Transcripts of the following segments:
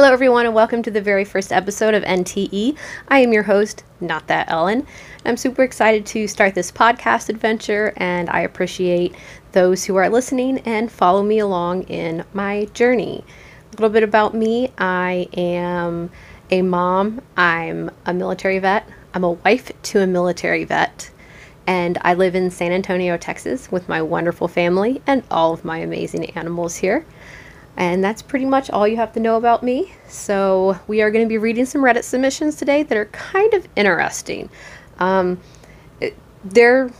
Hello, everyone, and welcome to the very first episode of NTE. I am your host, Not That Ellen. I'm super excited to start this podcast adventure, and I appreciate those who are listening and follow me along in my journey. A little bit about me I am a mom, I'm a military vet, I'm a wife to a military vet, and I live in San Antonio, Texas with my wonderful family and all of my amazing animals here. And that's pretty much all you have to know about me. So, we are going to be reading some Reddit submissions today that are kind of interesting. Um, it, they're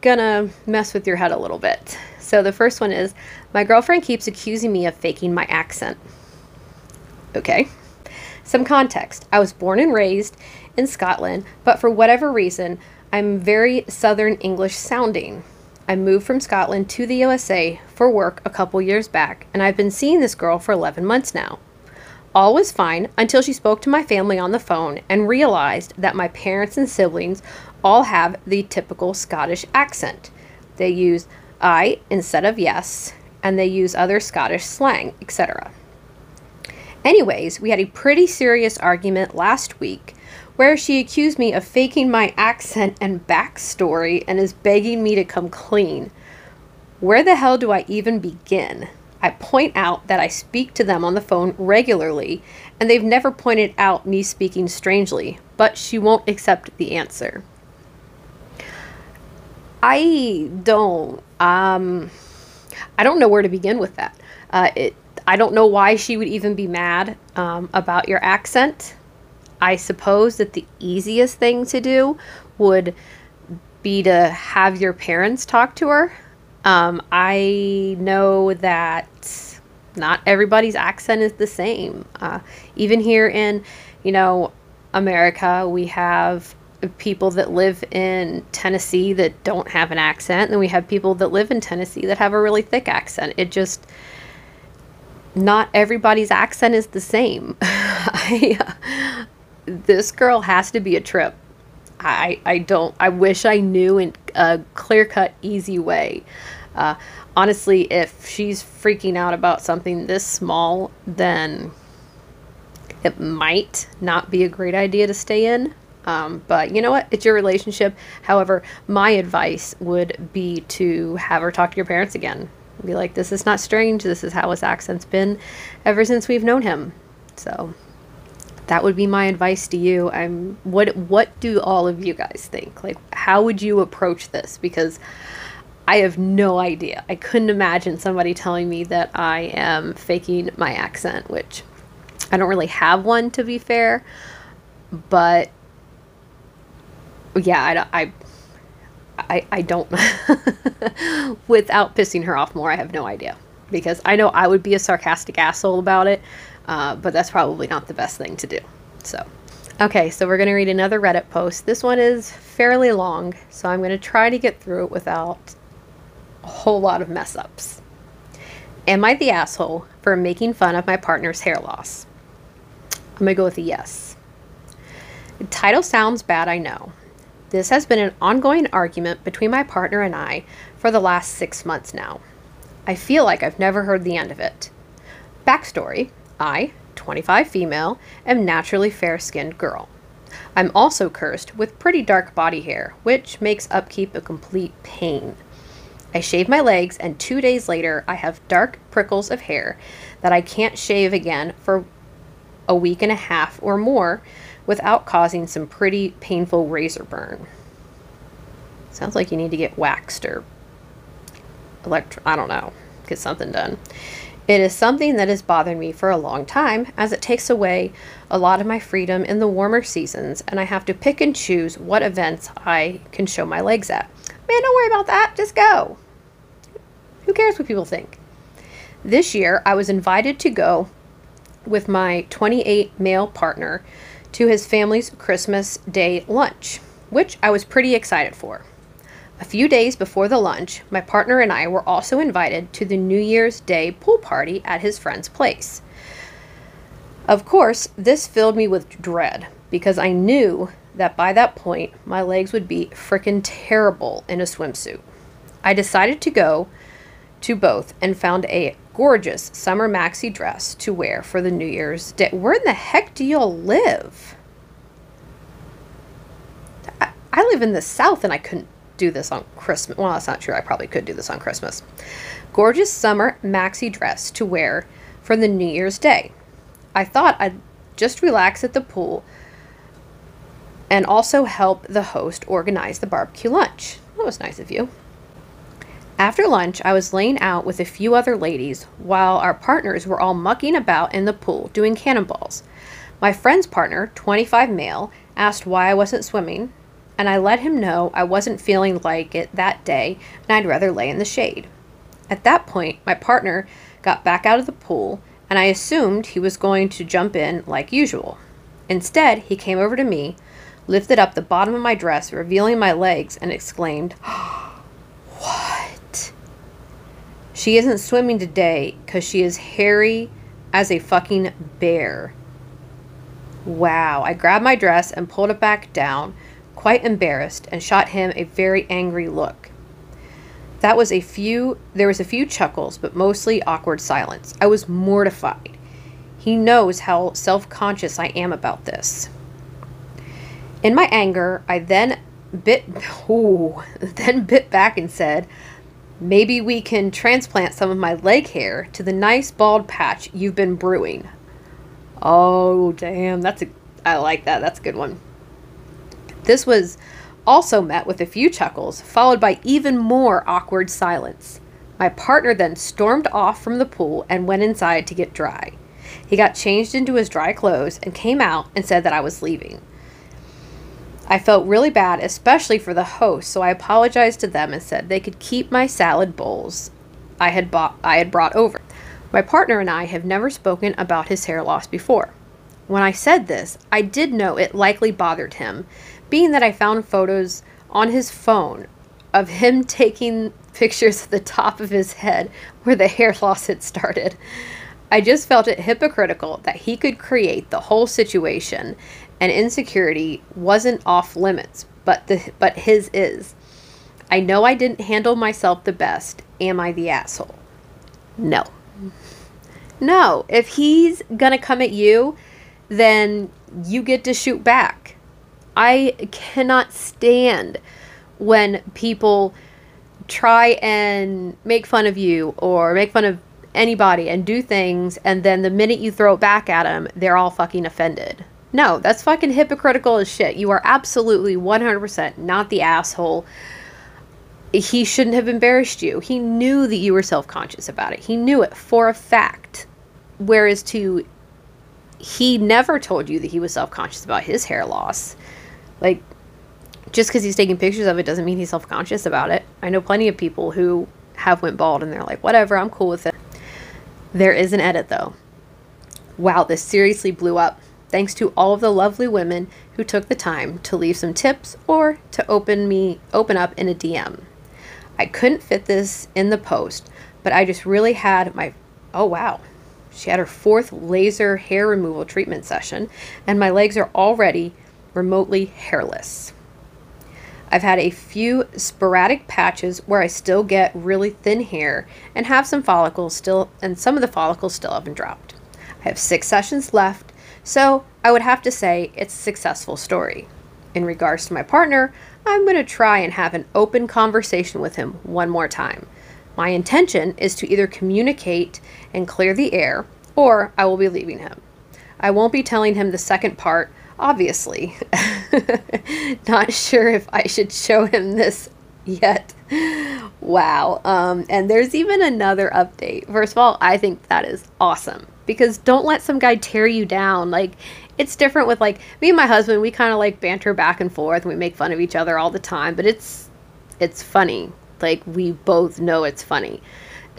gonna mess with your head a little bit. So, the first one is My girlfriend keeps accusing me of faking my accent. Okay. Some context I was born and raised in Scotland, but for whatever reason, I'm very Southern English sounding. I moved from Scotland to the USA for work a couple years back, and aye've been seeing this girl for 11 months now. All was fine until she spoke to my family on the phone and realized that my parents and siblings all have the typical Scottish accent. They use I instead of yes, and they use other Scottish slang, etc. Anyways, we had a pretty serious argument last week where she accused me of faking my accent and backstory and is begging me to come clean. Where the hell do I even begin? I point out that I speak to them on the phone regularly, and they've never pointed out me speaking strangely, but she won't accept the answer. I don't, um, I don't know where to begin with that. Uh, it, I don't know why she would even be mad um, about your accent. I suppose that the easiest thing to do would be to have your parents talk to her. Um, I know that not everybody's accent is the same. Uh, even here in, you know, America, we have people that live in Tennessee that don't have an accent, and we have people that live in Tennessee that have a really thick accent. It just not everybody's accent is the same. I, this girl has to be a trip. I, I don't, I wish I knew in a clear cut, easy way. Uh, honestly, if she's freaking out about something this small, then it might not be a great idea to stay in. Um, but you know what? It's your relationship. However, my advice would be to have her talk to your parents again. Be like, this is not strange. This is how his accent's been ever since we've known him. So that would be my advice to you. I'm what what do all of you guys think? Like how would you approach this because I have no idea. I couldn't imagine somebody telling me that I am faking my accent, which I don't really have one to be fair, but yeah, I, I I, I don't without pissing her off more i have no idea because i know i would be a sarcastic asshole about it uh, but that's probably not the best thing to do. So, okay, so we're going to read another Reddit post. This one is fairly long, so I'm going to try to get through it without a whole lot of mess ups. Am I the asshole for making fun of my partner's hair loss? I'm going to go with a yes. The title sounds bad, I know. This has been an ongoing argument between my partner and I for the last six months now. I feel like I've never heard the end of it. Backstory I, 25 female, am naturally fair skinned girl. I'm also cursed with pretty dark body hair, which makes upkeep a complete pain. I shave my legs, and two days later, I have dark prickles of hair that I can't shave again for a week and a half or more without causing some pretty painful razor burn. Sounds like you need to get waxed or electro, I don't know, get something done. It is something that has bothered me for a long time, as it takes away a lot of my freedom in the warmer seasons, and I have to pick and choose what events I can show my legs at. Man, don't worry about that, just go. Who cares what people think? This year, I was invited to go with my 28 male partner to his family's Christmas Day lunch, which I was pretty excited for. A few days before the lunch, my partner and I were also invited to the New Year's Day pool party at his friend's place. Of course, this filled me with dread because I knew that by that point my legs would be frickin' terrible in a swimsuit. I decided to go to both and found a gorgeous summer maxi dress to wear for the New Year's Day. Where in the heck do y'all live? I, I live in the South and I couldn't do this on Christmas. Well, that's not true. I probably could do this on Christmas. Gorgeous summer maxi dress to wear for the New Year's Day. I thought I'd just relax at the pool and also help the host organize the barbecue lunch. That was nice of you. After lunch, I was laying out with a few other ladies while our partners were all mucking about in the pool doing cannonballs. My friend's partner, 25 male, asked why I wasn't swimming, and I let him know I wasn't feeling like it that day and I'd rather lay in the shade. At that point, my partner got back out of the pool, and I assumed he was going to jump in like usual. Instead, he came over to me, lifted up the bottom of my dress, revealing my legs, and exclaimed, What? She isn't swimming today because she is hairy as a fucking bear. Wow. I grabbed my dress and pulled it back down, quite embarrassed, and shot him a very angry look. That was a few there was a few chuckles, but mostly awkward silence. I was mortified. He knows how self-conscious I am about this. In my anger, I then bit ooh, then bit back and said, "Maybe we can transplant some of my leg hair to the nice bald patch you've been brewing." Oh, damn, that's a I like that. That's a good one. This was also met with a few chuckles, followed by even more awkward silence. My partner then stormed off from the pool and went inside to get dry. He got changed into his dry clothes and came out and said that I was leaving. I felt really bad, especially for the host, so I apologized to them and said they could keep my salad bowls I had bought I had brought over. My partner and I have never spoken about his hair loss before. When I said this, I did know it likely bothered him, being that I found photos on his phone of him taking pictures of the top of his head where the hair loss had started. I just felt it hypocritical that he could create the whole situation and insecurity wasn't off limits, but the but his is. I know I didn't handle myself the best. Am I the asshole? No. No, if he's going to come at you, then you get to shoot back. I cannot stand when people try and make fun of you or make fun of anybody and do things, and then the minute you throw it back at them, they're all fucking offended. No, that's fucking hypocritical as shit. You are absolutely 100% not the asshole. He shouldn't have embarrassed you. He knew that you were self conscious about it. He knew it for a fact. Whereas to, he never told you that he was self conscious about his hair loss. Like, just because he's taking pictures of it doesn't mean he's self conscious about it. I know plenty of people who have went bald and they're like, whatever, I'm cool with it. There is an edit though. Wow, this seriously blew up thanks to all of the lovely women who took the time to leave some tips or to open me open up in a DM. I couldn't fit this in the post, but I just really had my oh wow. She had her fourth laser hair removal treatment session and my legs are already remotely hairless. I've had a few sporadic patches where I still get really thin hair and have some follicles still and some of the follicles still haven't dropped. I have 6 sessions left so I would have to say it's a successful story. In regards to my partner, I'm going to try and have an open conversation with him one more time. My intention is to either communicate and clear the air, or I will be leaving him. I won't be telling him the second part, obviously. Not sure if I should show him this yet. Wow. Um, and there's even another update. First of all, I think that is awesome because don't let some guy tear you down. Like it's different with like me and my husband, we kind of like banter back and forth and we make fun of each other all the time, but it's it's funny. Like we both know it's funny.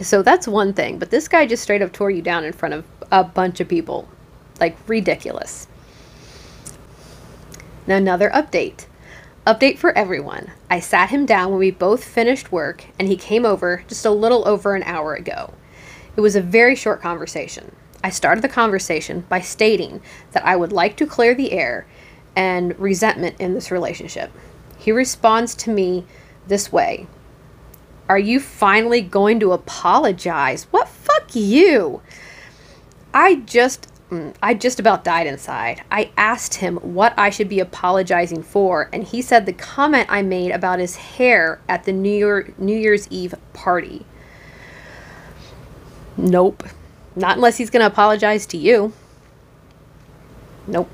So that's one thing, but this guy just straight up tore you down in front of a bunch of people. Like ridiculous. Another update. Update for everyone. I sat him down when we both finished work and he came over just a little over an hour ago. It was a very short conversation. I started the conversation by stating that I would like to clear the air and resentment in this relationship. He responds to me this way Are you finally going to apologize? What fuck you? I just Mm, I just about died inside. I asked him what I should be apologizing for, and he said the comment I made about his hair at the New Year New Year's Eve party. Nope. Not unless he's going to apologize to you. Nope.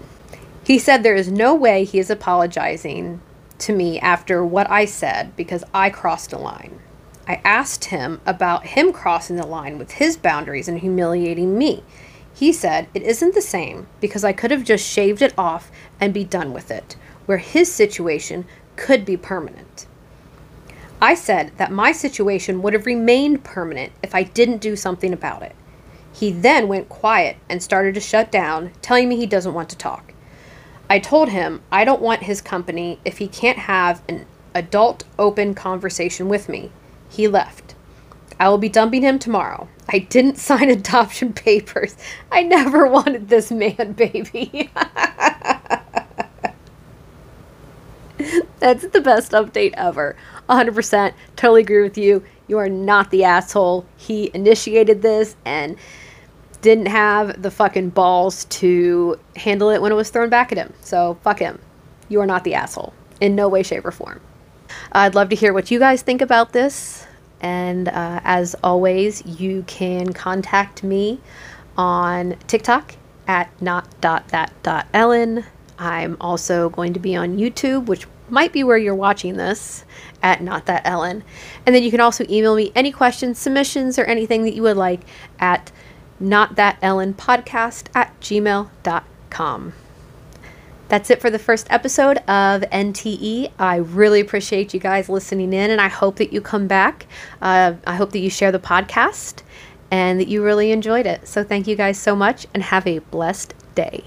He said there is no way he is apologizing to me after what I said because I crossed a line. I asked him about him crossing the line with his boundaries and humiliating me. He said it isn't the same because I could have just shaved it off and be done with it, where his situation could be permanent. I said that my situation would have remained permanent if I didn't do something about it. He then went quiet and started to shut down, telling me he doesn't want to talk. I told him I don't want his company if he can't have an adult, open conversation with me. He left. I will be dumping him tomorrow. I didn't sign adoption papers. I never wanted this man, baby. That's the best update ever. 100%. Totally agree with you. You are not the asshole. He initiated this and didn't have the fucking balls to handle it when it was thrown back at him. So fuck him. You are not the asshole in no way, shape, or form. I'd love to hear what you guys think about this. And uh, as always, you can contact me on TikTok at not.that.ellen. I'm also going to be on YouTube, which might be where you're watching this at not that ellen and then you can also email me any questions submissions or anything that you would like at not that Ellen podcast at gmail.com. That's it for the first episode of NTE. I really appreciate you guys listening in, and I hope that you come back. Uh, I hope that you share the podcast and that you really enjoyed it. So, thank you guys so much, and have a blessed day.